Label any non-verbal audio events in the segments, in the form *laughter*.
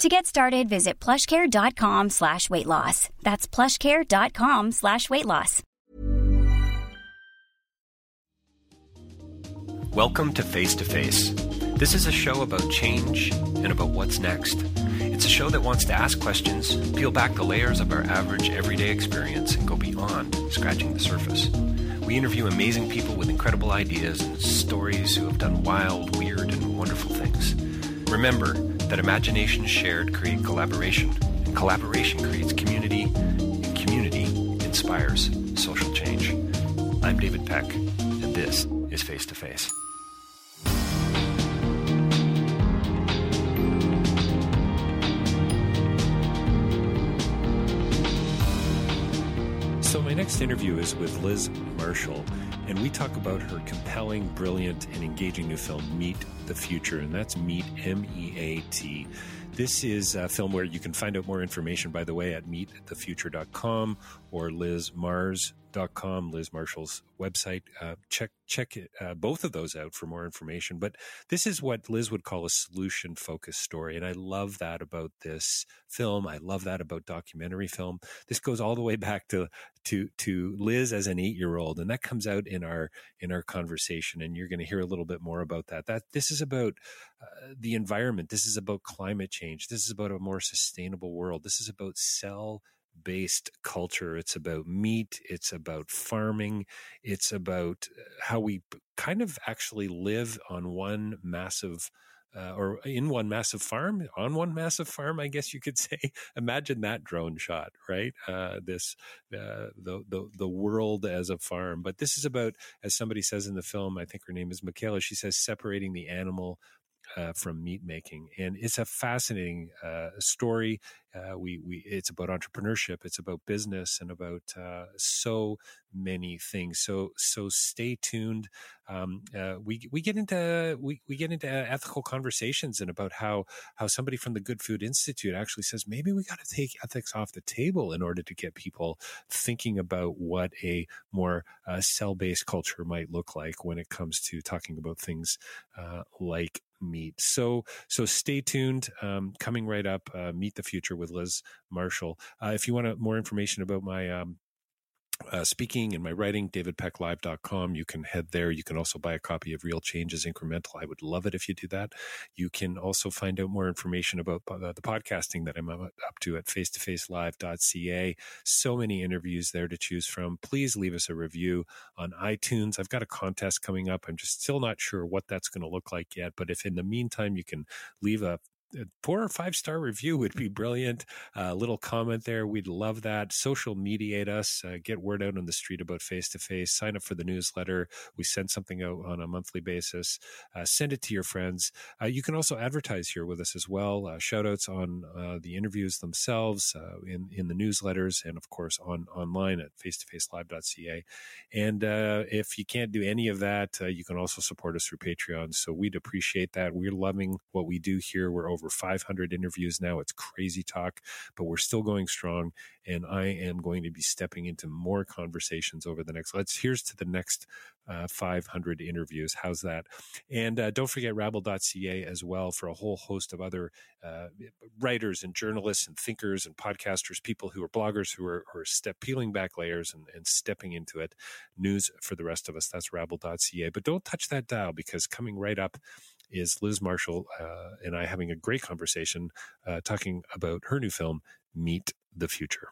To get started, visit plushcare.com slash weight loss. That's plushcare.com slash weight loss. Welcome to Face to Face. This is a show about change and about what's next. It's a show that wants to ask questions, peel back the layers of our average everyday experience, and go beyond scratching the surface. We interview amazing people with incredible ideas and stories who have done wild, weird, and wonderful things. Remember that imagination shared create collaboration, and collaboration creates community, and community inspires social change. I'm David Peck, and this is Face to Face. So, my next interview is with Liz Marshall, and we talk about her compelling, brilliant, and engaging new film, Meat the Future, and that's Meat, M E A T. This is a film where you can find out more information, by the way, at meatthefuture.com or lizmars.com, Liz Marshall's website. Uh, check check uh, both of those out for more information. But this is what Liz would call a solution focused story. And I love that about this film. I love that about documentary film. This goes all the way back to to to Liz as an eight year old, and that comes out in our in our conversation. And you're going to hear a little bit more about that. That this is about uh, the environment. This is about climate change. This is about a more sustainable world. This is about cell based culture. It's about meat. It's about farming. It's about uh, how we kind of actually live on one massive. Uh, or in one massive farm, on one massive farm, I guess you could say. *laughs* Imagine that drone shot, right? Uh, this uh, the the the world as a farm. But this is about, as somebody says in the film, I think her name is Michaela. She says separating the animal uh, from meat making, and it's a fascinating uh, story. Uh, we we it's about entrepreneurship, it's about business, and about uh, so many things. So so stay tuned. Um, uh, we we get into we, we get into ethical conversations and about how how somebody from the Good Food Institute actually says maybe we got to take ethics off the table in order to get people thinking about what a more uh, cell based culture might look like when it comes to talking about things like meat. So so stay tuned. Um, coming right up, uh, meat the future with Liz Marshall. Uh, if you want more information about my um, uh, speaking and my writing, davidpecklive.com. You can head there. You can also buy a copy of Real Change Is Incremental. I would love it if you do that. You can also find out more information about uh, the podcasting that I'm up to at facetofacelive.ca. So many interviews there to choose from. Please leave us a review on iTunes. I've got a contest coming up. I'm just still not sure what that's going to look like yet. But if in the meantime you can leave a four or five star review would be brilliant. A uh, little comment there. We'd love that. Social mediate us, uh, get word out on the street about face to face, sign up for the newsletter. We send something out on a monthly basis. Uh, send it to your friends. Uh, you can also advertise here with us as well. Uh, shout outs on uh, the interviews themselves, in, in the newsletters, and of course on online at facetofacelive.ca. And if you can't do any of that, you can also support us through Patreon. So we'd appreciate that. We're loving what we do here. We're over over 500 interviews now. It's crazy talk, but we're still going strong. And I am going to be stepping into more conversations over the next. Let's here's to the next uh, 500 interviews. How's that? And uh, don't forget rabble.ca as well for a whole host of other uh, writers and journalists and thinkers and podcasters, people who are bloggers who are, are step peeling back layers and, and stepping into it. News for the rest of us. That's rabble.ca. But don't touch that dial because coming right up is Liz Marshall uh, and I having a great conversation uh, talking about her new film, Meat the Future.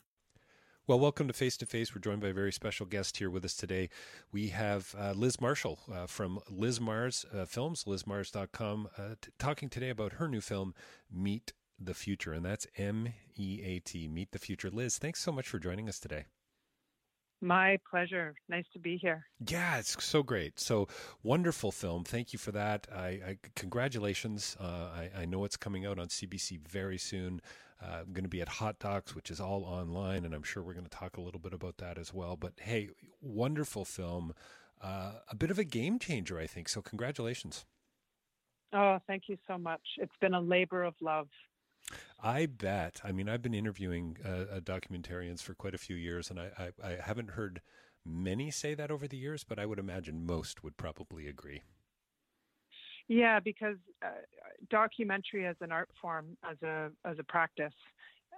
Well, welcome to Face to Face. We're joined by a very special guest here with us today. We have uh, Liz Marshall uh, from Liz Mars uh, Films, lizmars.com, uh, t- talking today about her new film, Meat the Future. And that's M E A T, Meat the Future. Liz, thanks so much for joining us today. My pleasure. Nice to be here. Yeah, it's so great. So wonderful film. Thank you for that. I, I congratulations. Uh, I, I, know it's coming out on CBC very soon. Uh, I'm going to be at Hot Docs, which is all online, and I'm sure we're going to talk a little bit about that as well. But hey, wonderful film. Uh, a bit of a game changer, I think. So congratulations. Oh, thank you so much. It's been a labor of love. I bet. I mean, I've been interviewing uh, uh, documentarians for quite a few years, and I, I, I, haven't heard many say that over the years, but I would imagine most would probably agree. Yeah, because uh, documentary as an art form, as a as a practice,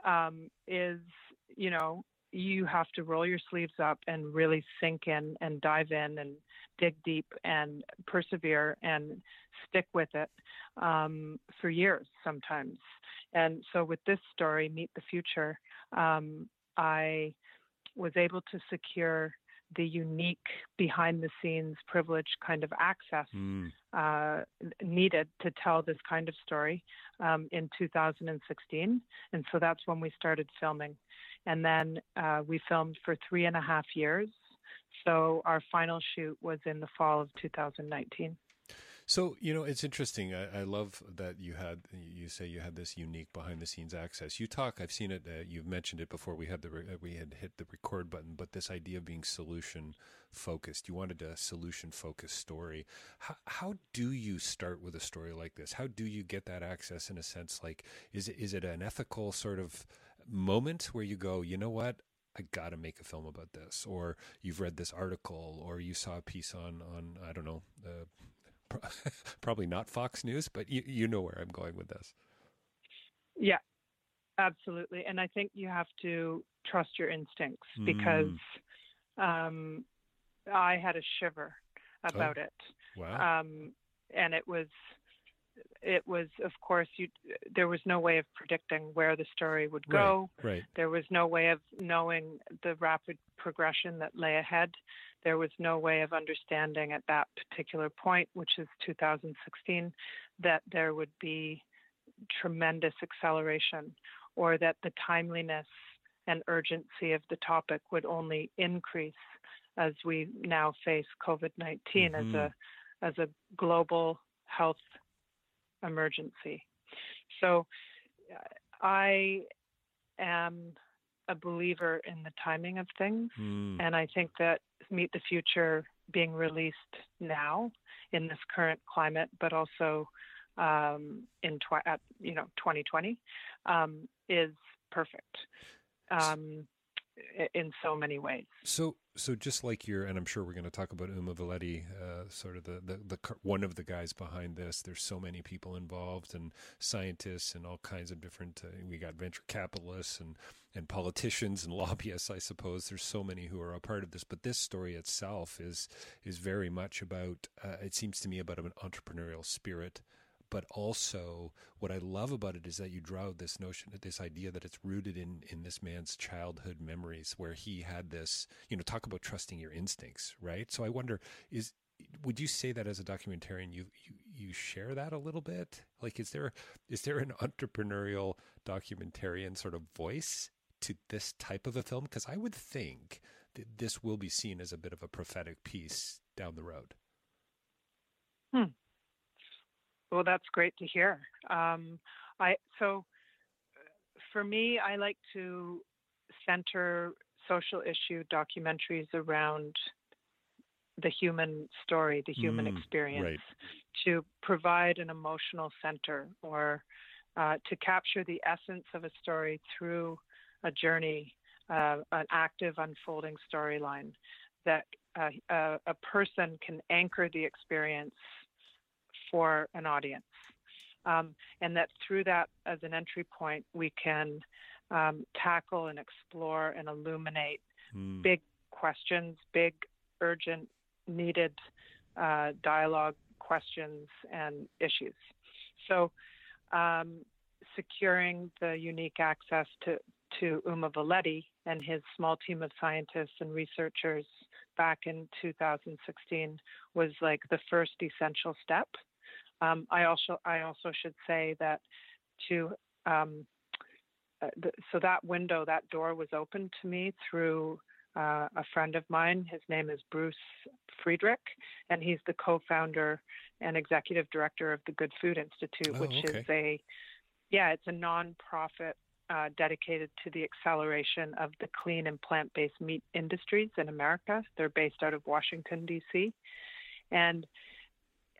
um, is you know you have to roll your sleeves up and really sink in and dive in and dig deep and persevere and stick with it um, for years sometimes. And so with this story, Meat the Future, um, I was able to secure the unique behind the scenes privileged kind of access mm. uh, needed to tell this kind of story um, in 2016. And so that's when we started filming. And then uh, we filmed for three and a half years. So our final shoot was in the fall of 2019. So you know, it's interesting. I, I, love that you had you say you had this unique behind the scenes access. You talk. I've seen it. Uh, you've mentioned it before. We had the re- we had hit the record button, but this idea of being solution focused. You wanted a solution focused story. How, how do you start with a story like this? How do you get that access in a sense? Like, is it is it an ethical sort of moment where you go, you know what? I got to make a film about this, or you've read this article, or you saw a piece on on I don't know, uh, *laughs* probably not Fox News, but you, you know where I'm going with this. Yeah, absolutely. And I think you have to trust your instincts because mm. um, I had a shiver about oh, it. Wow. Um, and it was, it was, of course, you. There was no way of predicting where the story would go. Right. right. There was no way of knowing the rapid progression that lay ahead there was no way of understanding at that particular point, which is 2016, that there would be tremendous acceleration or that the timeliness and urgency of the topic would only increase as we now face COVID 19 mm-hmm. as a as a global health emergency. So I am a believer in the timing of things, mm. and I think that Meat the Future being released now in this current climate, but also um, in tw- at, you know 2020 um, is perfect. Um, in so many ways. So, so just like you're, and I'm sure we're going to talk about Uma Valeti, uh, sort of the, the, the one of the guys behind this. There's so many people involved, and scientists, and all kinds of different. Uh, we got venture capitalists and and politicians and *laughs* lobbyists. I suppose there's so many who are a part of this. But this story itself is is very much about. Uh, it seems to me about an entrepreneurial spirit but also what I love about it is that you draw this notion, this idea that it's rooted in in this man's childhood memories, where he had this, you know, talk about trusting your instincts, right? So I wonder, is would you say that as a documentarian, you you you share that a little bit? Like, is there is there an entrepreneurial documentarian sort of voice to this type of a film? Because I would think that this will be seen as a bit of a prophetic piece down the road. Hmm. Well, that's great to hear. Um, I so for me, I like to center social issue documentaries around the human story, the human mm, experience, right. to provide an emotional center or uh, to capture the essence of a story through a journey, uh, an active unfolding storyline that uh, a person can anchor the experience for an audience. Um, and that through that, as an entry point, we can um, tackle and explore and illuminate mm. big questions, big, urgent, needed uh, dialogue questions and issues. So, um, securing the unique access to, to Uma Valeti and his small team of scientists and researchers back in 2016 was like the first essential step. Um, I also I also should say that to um, uh, so that window that door was opened to me through uh, a friend of mine. His name is Bruce Friedrich, and he's the co-founder and executive director of the Good Food Institute, oh, which okay. is a yeah, it's a nonprofit uh, dedicated to the acceleration of the clean and plant based meat industries in America. They're based out of Washington, D.C. And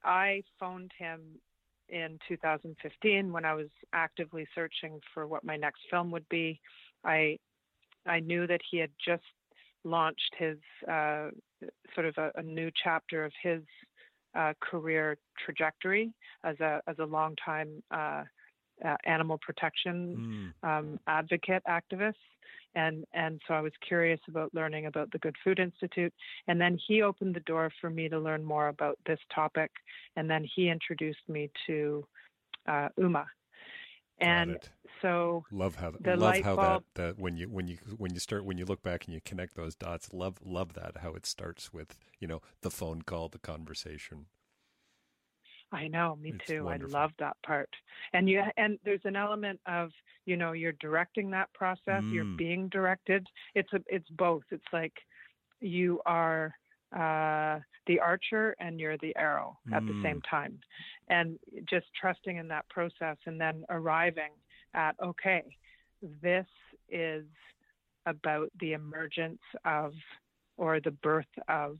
I phoned him in 2015 when I was actively searching for what my next film would be. I I knew that he had just launched his uh, sort of a, a, new chapter of his uh, career trajectory as a as a longtime uh, uh, animal protection mm. um, advocate activist and and so I was curious about learning about the Good Food Institute and then he opened the door for me to learn more about this topic and then he introduced me to uh, UMA. And so love how the love how bulb, that, that when you when you when you start when you look back and you connect those dots love love that how it starts with you know the phone call the conversation I know, me it's too. Wonderful. I love that part. And you and there's an element of, you know, you're directing that process, mm. you're being directed. It's a it's both. It's like you are uh, the archer and you're the arrow at mm. the same time. And just trusting in that process and then arriving at okay, this is about the emergence of or the birth of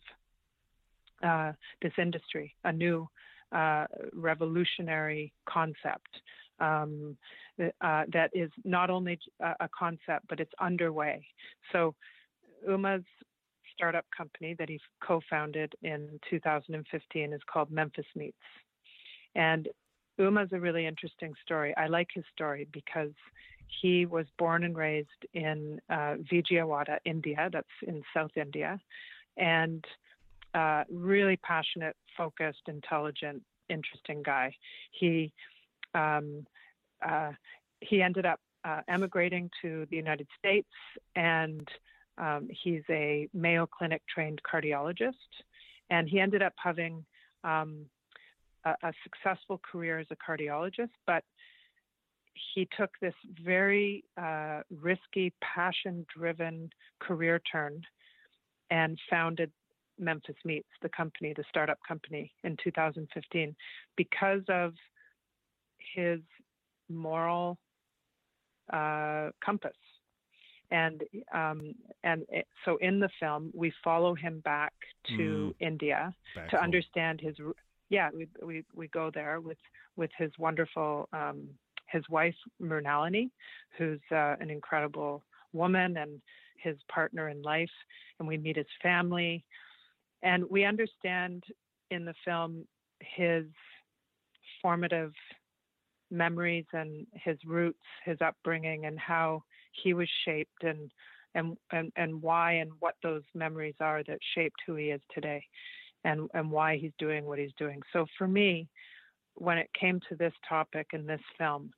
uh, this industry, a new uh, revolutionary concept um, uh, that is not only a concept, but it's underway. So, Uma's startup company that he co founded in 2015 is called Memphis Meats. And Uma's a really interesting story. I like his story because he was born and raised in uh, Vijayawada, India, that's in South India, and uh, really passionate, focused, intelligent, interesting guy. He um, uh, he ended up uh, emigrating to the United States, and um, he's a Mayo Clinic trained cardiologist. And he ended up having um, a, a successful career as a cardiologist, but he took this very uh, risky, passion driven career turn and founded Memphis Meats, the company, the startup company, in 2015, because of his moral uh, compass. And um, and it, so in the film, we follow him back to mm. India back to home. understand his. Yeah, we, we we go there with with his wonderful um, his wife Mrinalini, who's uh, an incredible woman and his partner in life, and we meet his family. And we understand in the film his formative memories and his roots, his upbringing, and how he was shaped and and and, and why and what those memories are that shaped who he is today and and why he's doing what he's doing. So for me, when it came to this topic in this film,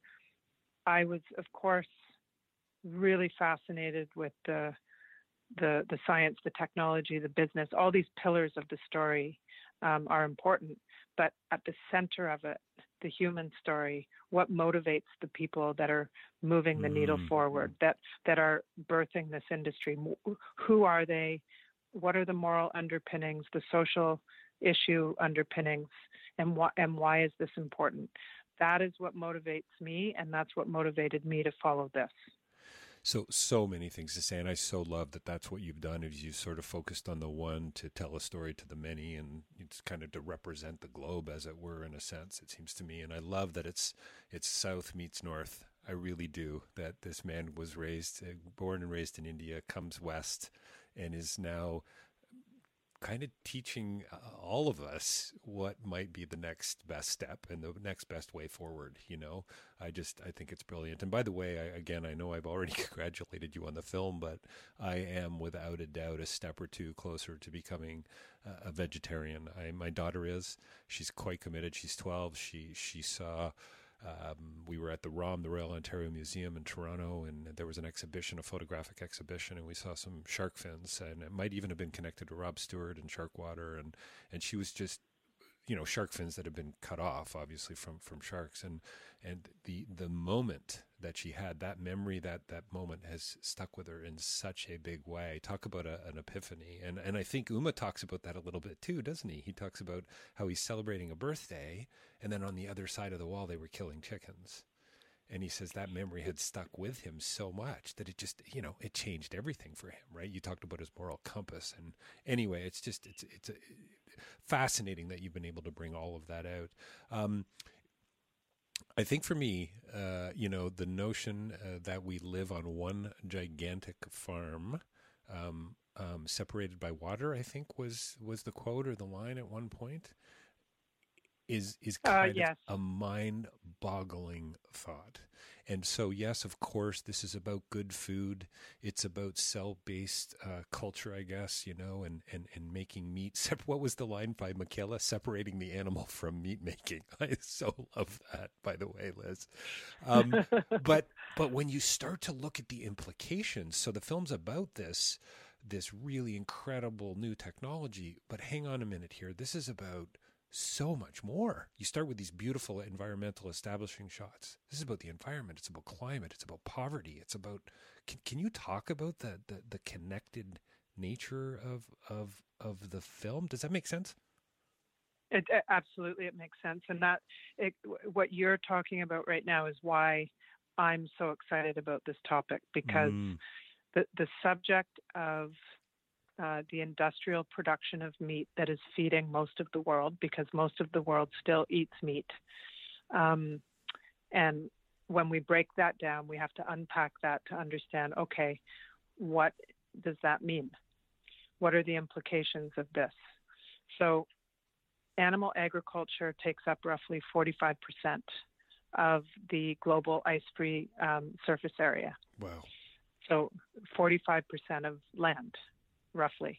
I was of course really fascinated with the the the science, the technology, the business, all these pillars of the story um, are important. But at the center of it, the human story, what motivates the people that are moving the needle mm. forward, that that are birthing this industry? Who are they? What are the moral underpinnings, the social issue underpinnings, and what and why is this important? That is what motivates me, and that's what motivated me to follow this so so many things to say and i so love that that's what you've done is you sort of focused on the one to tell a story to the many and it's kind of to represent the globe as it were in a sense it seems to me. And i love that it's it's south meets north. I really do that this man was raised uh, born and raised in india comes west and is now kind of teaching uh, all of us what might be the next best step and the next best way forward. You know, I just I think it's brilliant. And by the way, I, again, I know I've already *laughs* congratulated you on the film, but I am without a doubt a step or two closer to becoming a vegetarian. I, my daughter is. She's quite committed. She's twelve. She she saw um, we were at the ROM, the Royal Ontario Museum in Toronto, and there was an exhibition, a photographic exhibition, and we saw some shark fins, and it might even have been connected to Rob Stewart and Sharkwater, and and she was just you know shark fins that have been cut off obviously from from sharks and and the the moment that she had that memory that that moment has stuck with her in such a big way. Talk about a, an epiphany. And and I think Uma talks about that a little bit too doesn't he? He talks about how he's celebrating a birthday and then on the other side of the wall they were killing chickens. And he says that memory had stuck with him so much that it just you know it changed everything for him right? You talked about his moral compass. And anyway it's just it's it's a, fascinating that you've been able to bring all of that out. Um, I think for me, uh, you know, the notion uh, that we live on one gigantic farm, um, um, separated by water, I think was was the quote or the line at one point is is uh, kind uh, yes. of a mind-boggling thought. And so, yes, of course, this is about good food. It's about cell-based uh, culture, I guess, you know, and, and, and making meat. *laughs* What was the line by Michaela? Separating the animal from meat making. *laughs* I so love that, by the way, Liz. Um, but *laughs* but when you start to look at the implications, so the film's about this this really incredible new technology. But hang on a minute here. This is about so much more. You start with these beautiful environmental establishing shots. This is about the environment. It's about climate. It's about poverty. It's about. Can, can you talk about the, the, the connected nature of of of the film? Does that make sense? It, absolutely, it makes sense. And that it, what you're talking about right now is why I'm so excited about this topic because mm. the the subject of uh, the industrial production of meat that is feeding most of the world because most of the world still eats meat. Um, and when we break that down, we have to unpack that to understand okay, what does that mean? What are the implications of this? So, animal agriculture takes up roughly 45% of the global ice free um, surface area. Wow. So, 45% of land roughly.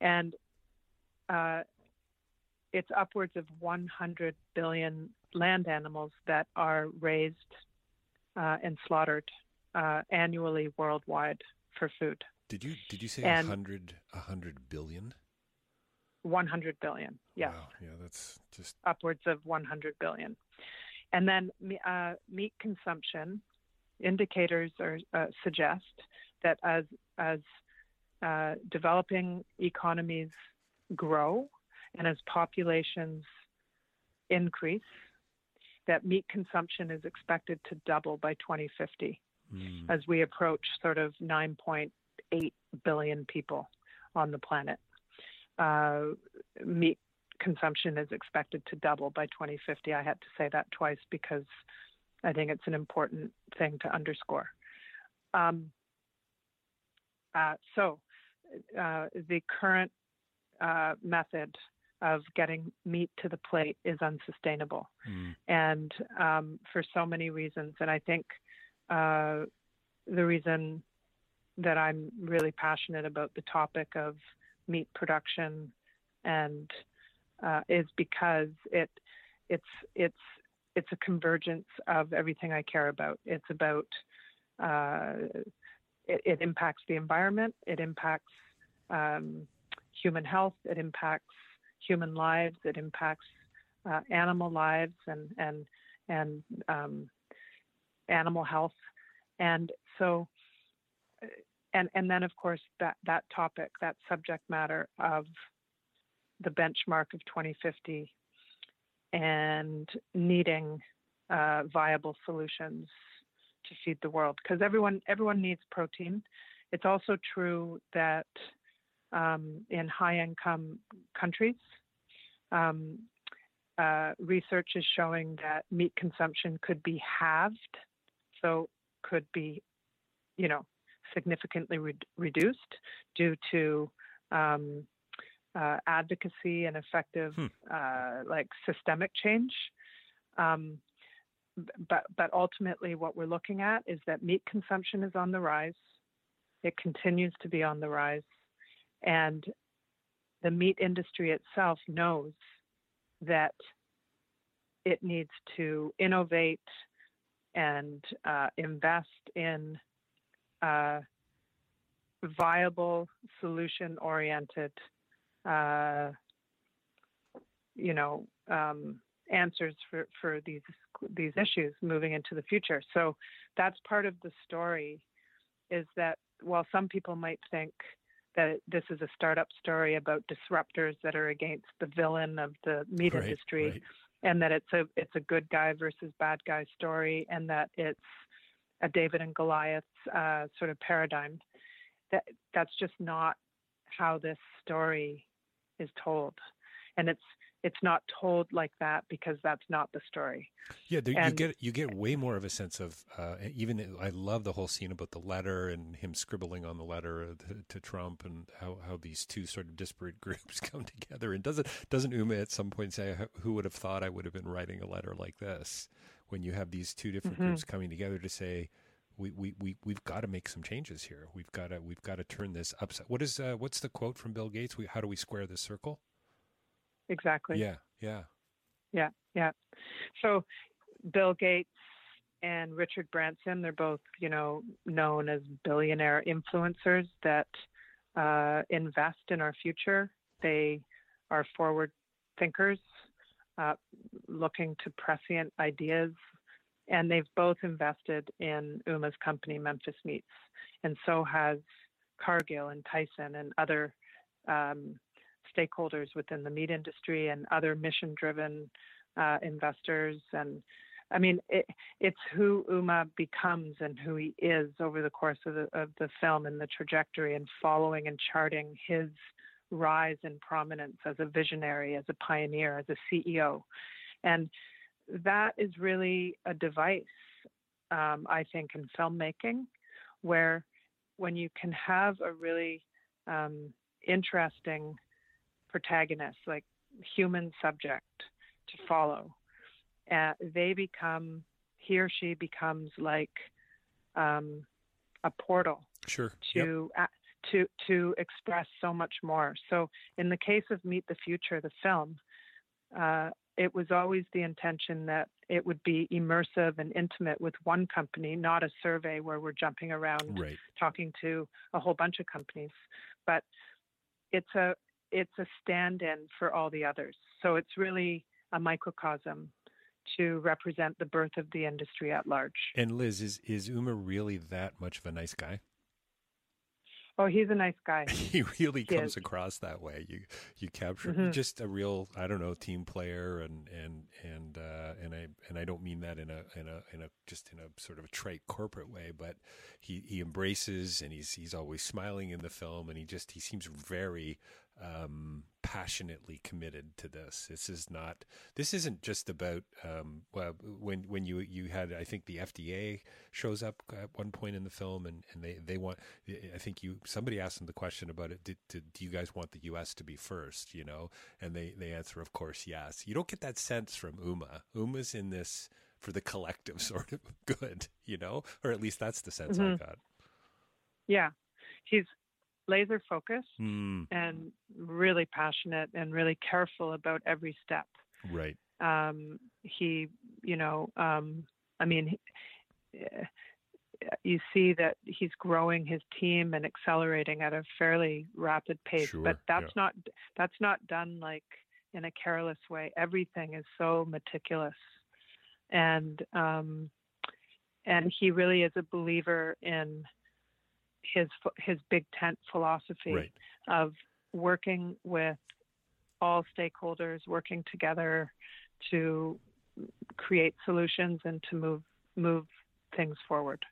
And uh, it's upwards of 100 billion land animals that are raised uh, and slaughtered uh, annually worldwide for food. Did you did you say a hundred a hundred billion? 100 billion. Yeah. Wow. Yeah, that's just upwards of 100 billion. And then uh, meat consumption indicators are, uh, suggest that as as uh, developing economies grow and as populations increase, that meat consumption is expected to double by 2050 mm. as we approach sort of 9.8 billion people on the planet. Uh, meat consumption is expected to double by 2050. I had to say that twice because I think it's an important thing to underscore. Um, uh, so, uh, the current uh, method of getting meat to the plate is unsustainable, mm. and um, for so many reasons. And I think uh, the reason that I'm really passionate about the topic of meat production and uh, is because it it's it's it's a convergence of everything I care about. It's about uh, it, it impacts the environment, it impacts um, human health, it impacts human lives, it impacts uh, animal lives and and and um, animal health, and so and and then of course that that topic, that subject matter of the benchmark of 2050 and needing uh, viable solutions to feed the world because everyone everyone needs protein. It's also true that um, in high income countries, um, uh, research is showing that meat consumption could be halved, so could be, you know, significantly re- reduced due to um, uh, advocacy and effective, hmm. uh, like systemic change. Um, but but ultimately, what we're looking at is that meat consumption is on the rise. It continues to be on the rise, and the meat industry itself knows that it needs to innovate and uh, invest in uh, viable, solution-oriented, uh, you know, um, answers for, for these these issues moving into the future. So that's part of the story, is that while some people might think that this is a startup story about disruptors that are against the villain of the meat right, industry, right. and that it's a it's a good guy versus bad guy story, and that it's a David and Goliath uh, sort of paradigm. That that's just not how this story is told, and it's it's not told like that because that's not the story. Yeah, there, you get you get way more of a sense of uh, even. I love the whole scene about the letter and him scribbling on the letter to, to, Trump and how, how these two sort of disparate *laughs* groups come together. And doesn't doesn't Uma at some point say, "Who would have thought I would have been writing a letter like this?" When you have these two different mm-hmm. groups coming together to say. We, we, we, we've got to make some changes here. We've got to we've got to turn this upside. What is uh, what's the quote from Bill Gates? We, how do we square this circle? Exactly. Yeah, yeah. Yeah, yeah. So Bill Gates and Richard Branson, they're both, you know, known as billionaire influencers that uh, invest in our future. They are forward thinkers, uh, looking to prescient ideas, and they've both invested in Uma's company, Memphis Meats, and so has Cargill and Tyson and other um, stakeholders within the meat industry and other mission driven uh, investors. And I mean, it, it's who Uma becomes and who he is over the course of the, of the film and the trajectory and following and charting his rise in prominence as a visionary, as a pioneer, as a CEO. And that is really a device, um, I think, in filmmaking, where when you can have a really um, interesting protagonist, like human subject to follow. Uh, they become, he or she becomes like um, a portal sure. to yep. uh, to to express so much more. So in the case of Meat the Future, the film, uh, it was always the intention that it would be immersive and intimate with one company, not a survey where we're jumping around right. talking to a whole bunch of companies. But it's a it's a stand-in for all the others. So it's really a microcosm to represent the birth of the industry at large. And Liz, is is Uma really that much of a nice guy? Oh, he's a nice guy. *laughs* he really he comes is. across that way. You you capture mm-hmm. just a real I don't know team player and and and uh, and I and I don't mean that in a in a in a just in a sort of a trite corporate way, but he he embraces and he's he's always smiling in the film and he just he seems very um, passionately committed to this. This is not. This isn't just about. Um, well, when when you you had, I think the FDA shows up at one point in the film, and, and they they want. I think you somebody asked them the question about it. Did, did, do you guys want the U.S. to be first? You know, and they they answer, of course, yes. You don't get that sense from Uma. Uma's in this for the collective *laughs* sort of good, you know, or at least that's the sense mm-hmm. I got. Yeah, he's laser focused mm. and really passionate and really careful about every step. Right. Um, he, you know, um, I mean, you see that he's growing his team and accelerating at a fairly rapid pace, sure, but that's yeah. not that's not done like in a careless way. Everything is so meticulous, and um, and he really is a believer in his his big tent philosophy right. of working with all stakeholders, working together to create solutions and to move move things forward.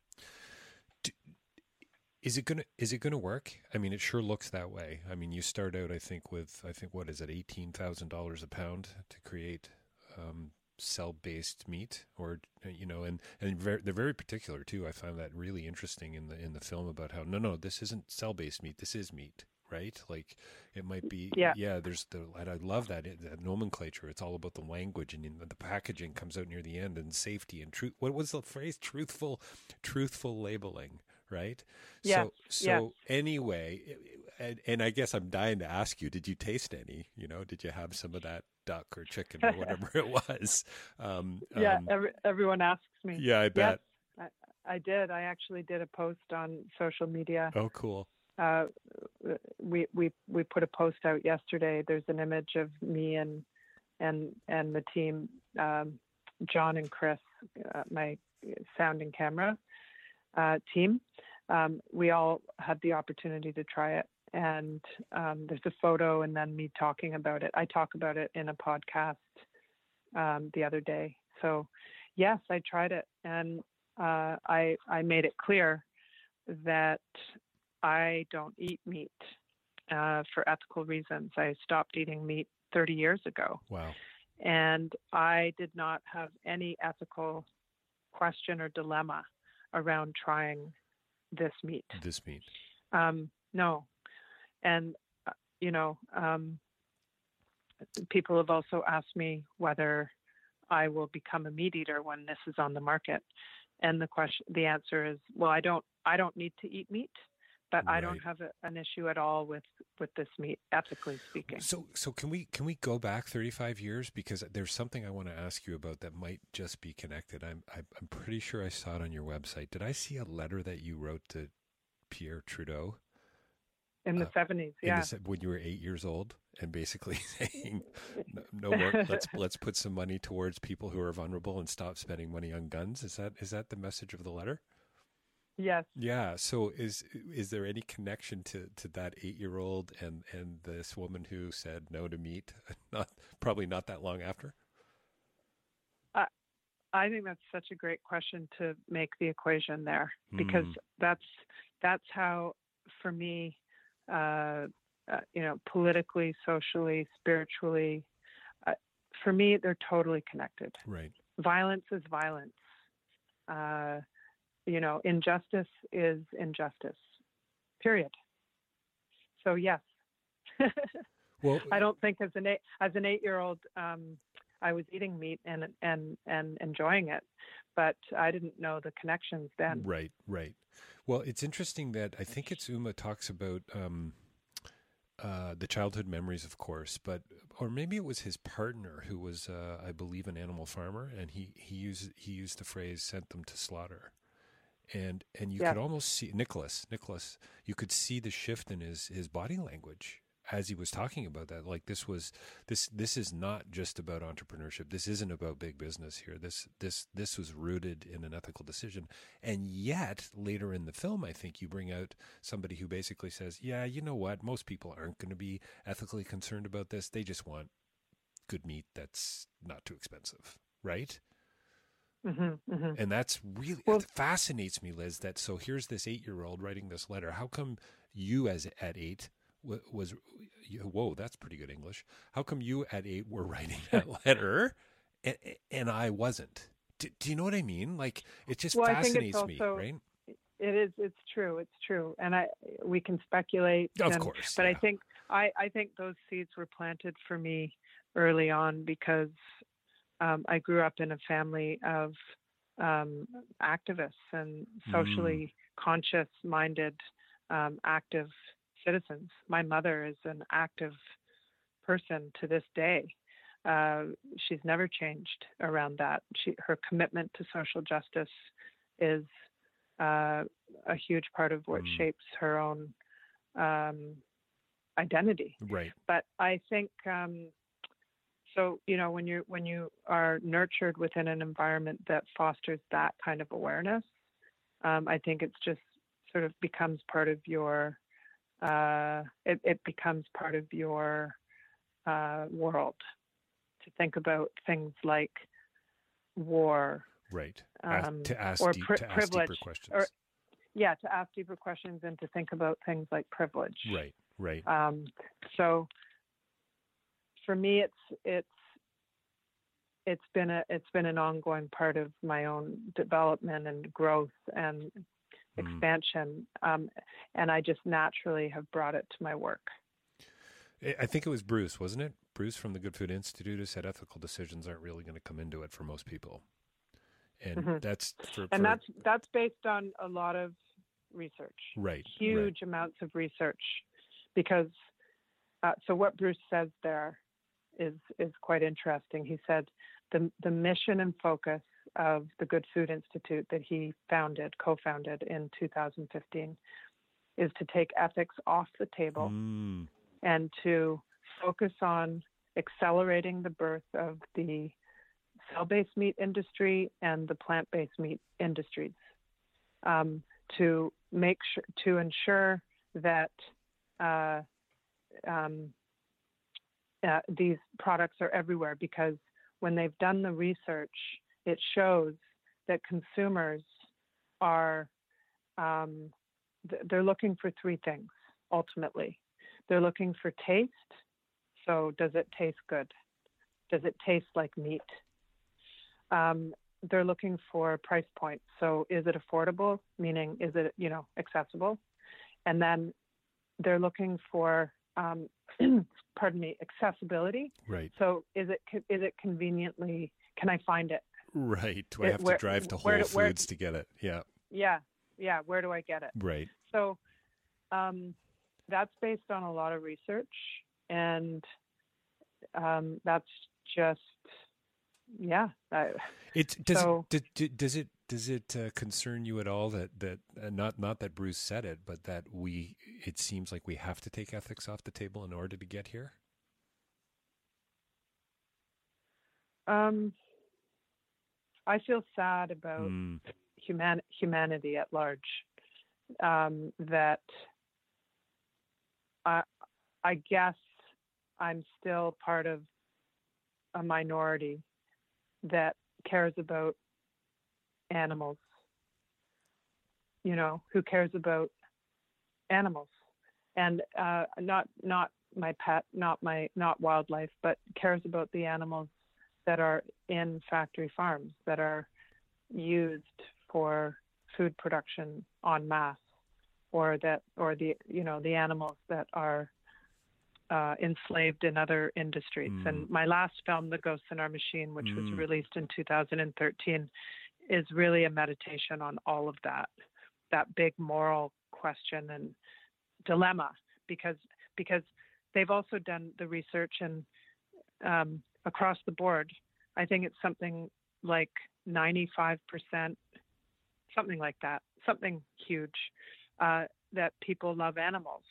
Is it gonna is it gonna work? I mean, it sure looks that way. I mean, you start out, I think, with I think what is it, eighteen thousand dollars a pound to create um, cell based meat or uh, you know and and very, they're very particular too i found that really interesting in the in the film about how no no this isn't cell based meat this is meat right like it might be yeah yeah there's the and i love that, that nomenclature it's all about the language and the packaging comes out near the end and safety and truth what was the phrase truthful truthful labeling right yeah. so so yeah. anyway and, and I guess I'm dying to ask you: Did you taste any? You know, did you have some of that duck or chicken or whatever *laughs* it was? Um, yeah, um, every, everyone asks me. Yeah, I bet. Yes, I, I, did. I actually did a post on social media. Oh, cool. Uh, we we we put a post out yesterday. There's an image of me and and and the team, um, John and Chris, uh, my sound and camera uh, team. Um, we all had the opportunity to try it, and um, there's a photo and then me talking about it. I talk about it in a podcast um, the other day. So, yes, I tried it, and uh, I I made it clear that I don't eat meat uh, for ethical reasons. I stopped eating meat 30 years ago. Wow. And I did not have any ethical question or dilemma around trying this meat. This meat. Um, no. And, uh, you know, um, people have also asked me whether I will become a meat eater when this is on the market. And the question, the answer is, well, I don't, I don't need to eat meat but right. I don't have a, an issue at all with with this meat, ethically speaking. So, so can we can we go back 35 years because there's something I want to ask you about that might just be connected. I'm I'm pretty sure I saw it on your website. Did I see a letter that you wrote to Pierre Trudeau? In the uh, 70s, yeah. The, when you were eight years old, and basically *laughs* saying, no, no more. *laughs* let's let's put some money towards people who are vulnerable and stop spending money on guns. Is that is that the message of the letter? Yes. Yeah. So is is there any connection to, to that eight year old and, and this woman who said no to meat? *laughs* Not probably not that long after. Uh, I think that's such a great question to make the equation there because mm. that's that's how for me, uh, uh, you know, politically, socially, spiritually, uh, for me they're totally connected. Right. Violence is violence uh, you know, injustice is injustice. Period. So yes. *laughs* well, I don't think as an eight, as an eight year old, um, I was eating meat and and and enjoying it, but I didn't know the connections then. Right, right. Well, it's interesting that I think it's Uma talks about um, uh, the childhood memories, of course, but or maybe it was his partner who was, uh, I believe, an animal farmer, and he he used he used the phrase "sent them to slaughter." and and you yeah. could almost see Nicholas. Nicholas, you could see the shift in his his body language as he was talking about that. Like this was this this is not just about entrepreneurship. This isn't about big business here. This this this was rooted in an ethical decision. And yet later in the film, I think you bring out somebody who basically says, "Yeah, you know what? Most people aren't going to be ethically concerned about this. They just want good meat that's not too expensive." Right? Mm-hmm, mm-hmm. And that's really well, fascinates me, Liz. That so here's this eight year old writing this letter. How come you, as at eight, was whoa? That's pretty good English. How come you at eight were *laughs* writing that *laughs* letter, and, and I wasn't? Do, do, you know what I mean? Like it just well, fascinates also, me, right? It is. It's true. It's true. And I we can speculate. Of and, course. But yeah. I think I I think those seeds were planted for me early on because um, I grew up in a family of um, activists and socially mm. conscious minded, um, active citizens. My mother is an active person to this day. Uh, she's never changed around that. She, her commitment to social justice is uh, a huge part of what mm. shapes her own um, identity. Right. But I think um, so you know when you when you are nurtured within an environment that fosters that kind of awareness um, i think it's just sort of becomes part of your uh, it, it, becomes part of your uh, world to think about things like war right. Um, to ask, or deep, pri- to ask privilege deeper questions. or, yeah to ask deeper questions and to think about things like privilege. Right right. Um, so for me, it's it's it's been a it's been an ongoing part of my own development and growth and. Expansion, um, and I just naturally have brought it to my work. I think it was Bruce, wasn't it? Bruce from the Good Food Institute who said ethical decisions aren't really going to come into it for most people, and mm-hmm. that's for, and that's that's based on a lot of research, right? Huge right. amounts of research because uh, so what Bruce says there is is quite interesting. He said the the mission and focus of the Good Food Institute that he founded, co-founded in 2015, is to take ethics off the table mm. and to focus on accelerating the birth of the cell-based meat industry and the plant-based meat industries um, to make sure to ensure that uh, um, uh, these products are everywhere because when they've done the research, it shows that consumers are um, they're looking for three things ultimately. They're looking for taste. So, does it taste good? Does it taste like meat? Um, they're looking for price point. So, is it affordable? Meaning, is it you know accessible? And then they're looking for um, *clears throat* pardon me accessibility. Right. So, is it is it conveniently? Can I find it? Right. Do I have where, to drive to Whole where, Foods where, to get it? Yeah. Yeah. Yeah. Where do I get it? Right. So, um, that's based on a lot of research, and um, that's just yeah. I, it does. So, it, does it does it uh, concern you at all that that uh, not not that Bruce said it, but that we it seems like we have to take ethics off the table in order to get here? Um, I feel sad about mm. human humanity at large. Um, that I I guess I'm still part of a minority that cares about animals. You know, who cares about animals, and uh, not not my pet, not my not wildlife, but cares about the animals that are in factory farms that are used for food production en masse, or that or the you know the animals that are uh, enslaved in other industries. Mm. And my last film, The Ghosts in Our Machine, which mm. was released in 2013, is really a meditation on all of that, that big moral question and dilemma, because because they've also done the research and um, across the board, I think it's something like 95%, something like that, something huge, uh, that people love animals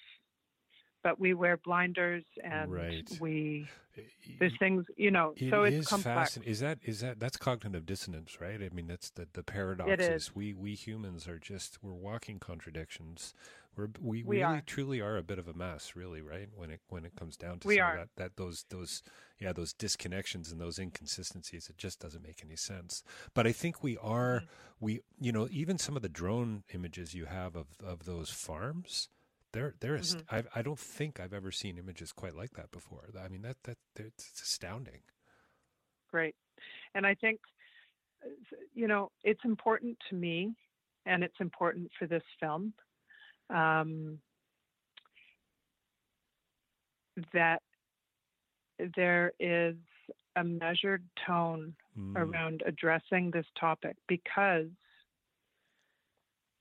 but we wear blinders and right. we *sighs* there's things you know it so it's complex. Is that is that that's cognitive dissonance, right? I mean, that's the the paradox. It is. We we humans are just we're walking contradictions. We're we, we really are. truly are a bit of a mess, really, right? When it when it comes down to we are. that that those those yeah those disconnections and those inconsistencies, it just doesn't make any sense. But I think we are mm-hmm. we you know even some of the drone images you have of of those farms they're they're mm-hmm. I I don't think I've ever seen images quite like that before. I mean that that it's astounding. Great, and I think you know it's important to me, and it's important for this film um, that there is a measured tone mm. around addressing this topic because,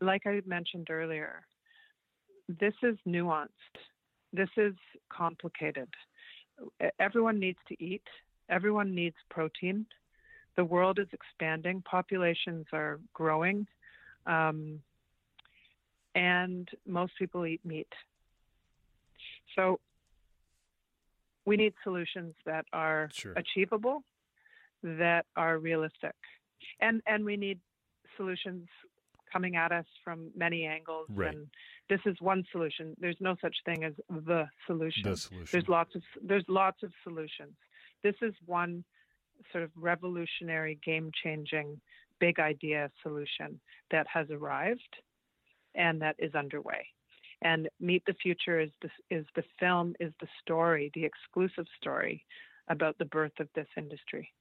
like I mentioned earlier, this is nuanced. This is complicated. Everyone needs to eat. Everyone needs protein. The world is expanding. Populations are growing. Um, and most people eat meat. So we need solutions that are sure. achievable, that are realistic. And, and we need solutions coming at us from many angles right. and this is one solution. There's no such thing as the solution. The solution. There's lots of there's lots of solutions. This is one sort of revolutionary, game-changing, big idea solution that has arrived and that is underway. And Meat the Future is the, is the film, is the story, the exclusive story about the birth of this industry.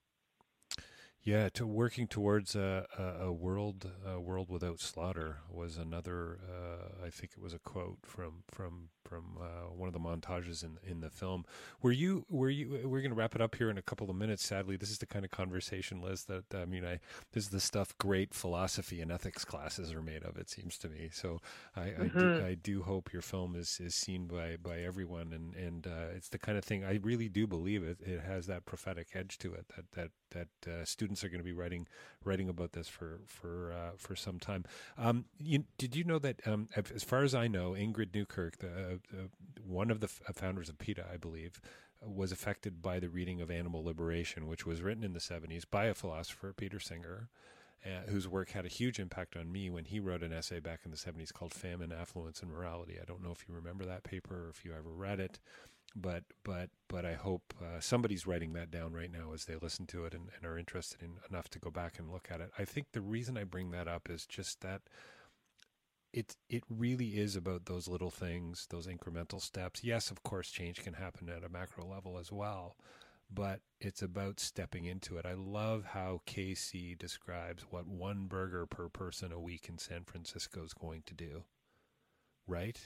Yeah, to working towards a, a, a world a world without slaughter was another. Uh, I think it was a quote from from from uh, one of the montages in in the film. Were you were you? We're going to wrap it up here in a couple of minutes. Sadly, this is the kind of conversation, Liz. That I mean, I this is the stuff great philosophy and ethics classes are made of. It seems to me. So I, mm-hmm. I, do, mm-hmm. I do hope your film is is seen by by everyone, and and uh, it's the kind of thing I really do believe it. It has that prophetic edge to it that that that uh, students are going to be writing writing about this for for uh, for some time. Um, you, did you know that um, as far as I know, Ingrid Newkirk, the uh, one of the f- founders of PETA, I believe, was affected by the reading of Animal Liberation, which was written in the 70s by a philosopher, Peter Singer, uh, whose work had a huge impact on me when he wrote an essay back in the 70s called Famine, Affluence, and Morality. I don't know if you remember that paper or if you ever read it, but but but I hope uh, somebody's writing that down right now as they listen to it and, and are interested in enough to go back and look at it. I think the reason I bring that up is just that it it really is about those little things, those incremental steps. Yes, of course, change can happen at a macro level as well, but it's about stepping into it. I love how Casey describes what one burger per person a week in San Francisco is going to do. Right?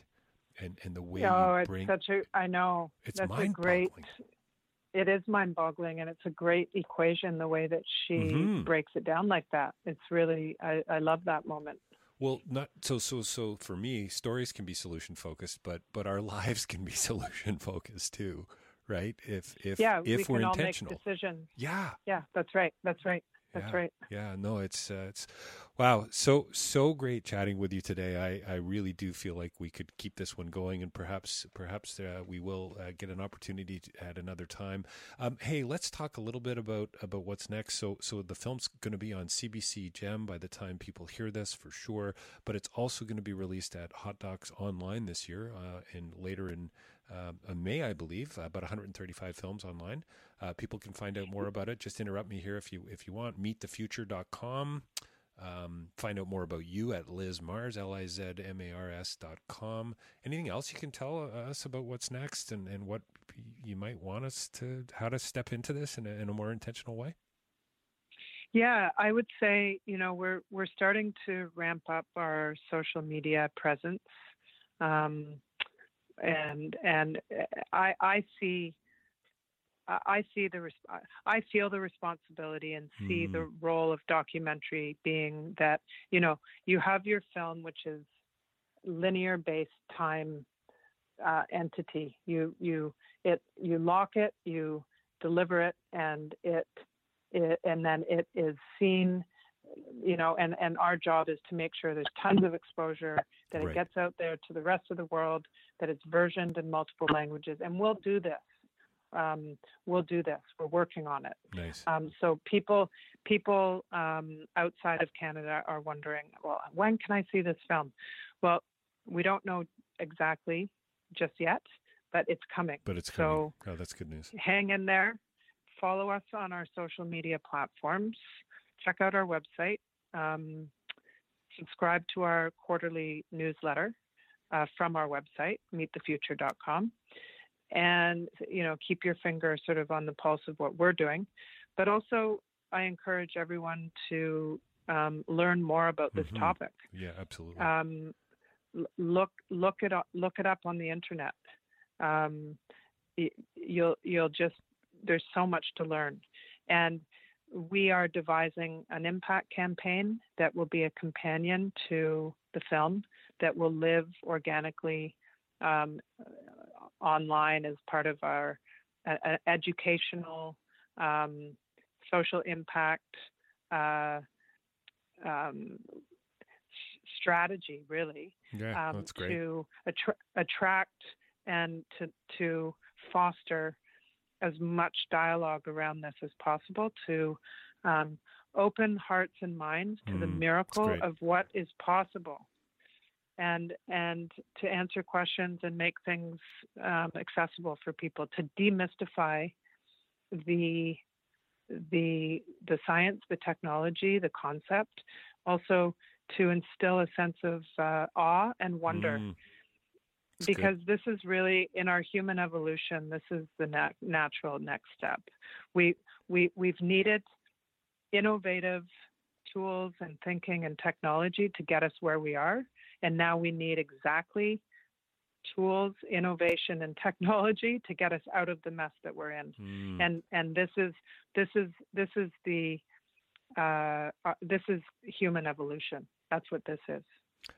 And and the way oh, it's bring, such a I know. It's That's mind a great it is mind boggling and it's a great equation the way that she mm-hmm. breaks it down like that. It's really I, I love that moment. Well, not so so so for me, stories can be solution focused, but but our *laughs* lives can be solution focused too, right? If if yeah, if we are intentional. Decisions. Yeah. Yeah, that's right. That's right. That's yeah, right. Yeah, no, it's uh, it's wow, so so great chatting with you today. I, I really do feel like we could keep this one going, and perhaps perhaps uh, we will uh, get an opportunity to, at another time. Um, hey, let's talk a little bit about about what's next. So so the film's going to be on CBC Gem by the time people hear this for sure, but it's also going to be released at Hot Docs Online this year, uh, and later in uh, May, I believe, about 135 films online. Uh, people can find out more about it. Just interrupt me here if you if you want. Meatthefuture.com. Um, find out more about you at Liz Mars, L I Z M A R S dot com. Anything else you can tell us about what's next and, and what you might want us to, how to step into this in a, in a more intentional way? Yeah, I would say, you know, we're, we're starting to ramp up our social media presence. Um, and, and I, I see, I see the I feel the responsibility and see mm. the role of documentary being that you know you have your film which is linear based time uh, entity you you it you lock it you deliver it and it, it and then it is seen you know and and our job is to make sure there's tons of exposure that right. it gets out there to the rest of the world that it's versioned in multiple languages and we'll do this um, we'll do this. We're working on it. Nice. Um, so people people um, outside of Canada are wondering, well, when can I see this film? Well, we don't know exactly just yet, but it's coming. But it's coming. So oh, that's good news. Hang in there. Follow us on our social media platforms. Check out our website. Um, subscribe to our quarterly newsletter uh, from our website, meatthefuture.com and you know keep your finger sort of on the pulse of what we're doing. But also i encourage everyone to um, learn more about this mm-hmm. topic. Yeah absolutely. Um, look look it up look it up on the internet. Um, you'll you'll just there's so much to learn. And we are devising an impact campaign that will be a companion to the film that will live organically um, online as part of our uh, educational, um, social impact uh, um, strategy, really. Yeah, um. To attra- attract and to to foster as much dialogue around this as possible to um, open hearts and minds to mm, the miracle of what is possible and and to answer questions and make things um, accessible for people to demystify the the the science, the technology, the concept, also to instill a sense of uh, awe and wonder. Mm. Because good. this is really in our human evolution, this is the nat- natural next step. We we we've needed innovative tools and thinking and technology to get us where we are. And now we need exactly tools, innovation, and technology to get us out of the mess that we're in. Mm. And and this is this is this is the uh, uh, this is human evolution. That's what this is.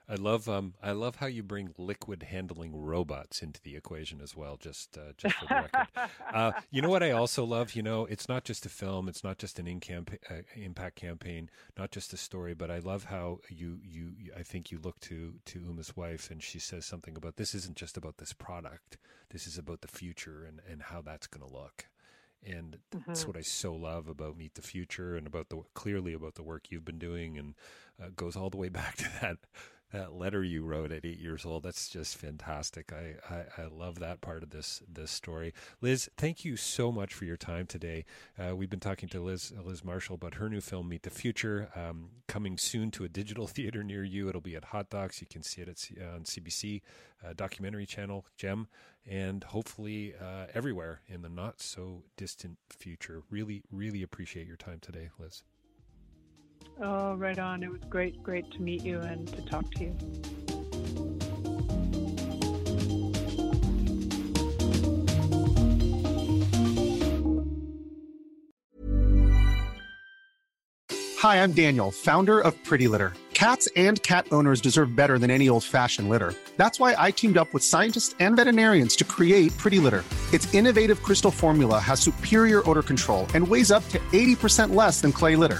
I love um, I love how you bring liquid handling robots into the equation as well. Just uh, just for the record, *laughs* uh, you know what I also love. You know, it's not just a film. It's not just an in camp- uh, impact campaign. Not just a story. But I love how you you I think you look to to Uma's wife and she says something about this isn't just about this product. This is about the future and and how that's going to look and mm-hmm. that's what I so love about Meat the Future and about the clearly about the work you've been doing and uh, goes all the way *laughs* back to that that letter you wrote at eight years old. That's just fantastic. I, I, I, love that part of this this story. Liz, thank you so much for your time today. Uh, we've been talking to Liz Liz Marshall about her new film Meat the Future, um, coming soon to a digital *laughs* theater near you. It'll be at Hot Docs. You can see it at C- on CBC uh, documentary channel Gem, and hopefully uh, everywhere in the not so distant future. Really, really appreciate your time today, Liz. Oh, right on. It was great, great to meet you and to talk to you. Hi, I'm Daniel, founder of Pretty Litter. Cats and cat owners deserve better than any old fashioned litter. That's why I teamed up with scientists and veterinarians to create Pretty Litter. Its innovative crystal formula has superior odor control and weighs up to 80% less than clay litter.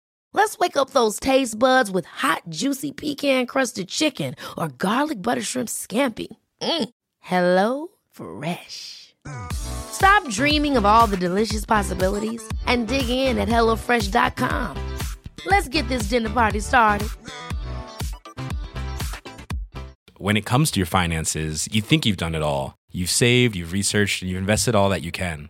Let's wake up those taste buds with hot, juicy pecan crusted chicken or garlic butter shrimp scampi. Mm. Hello Fresh. Stop dreaming of all the delicious possibilities and dig in at HelloFresh.com. Let's get this dinner party started. When it comes to your finances, you think you've done it all. You've saved, you've researched, and you've invested all that you can.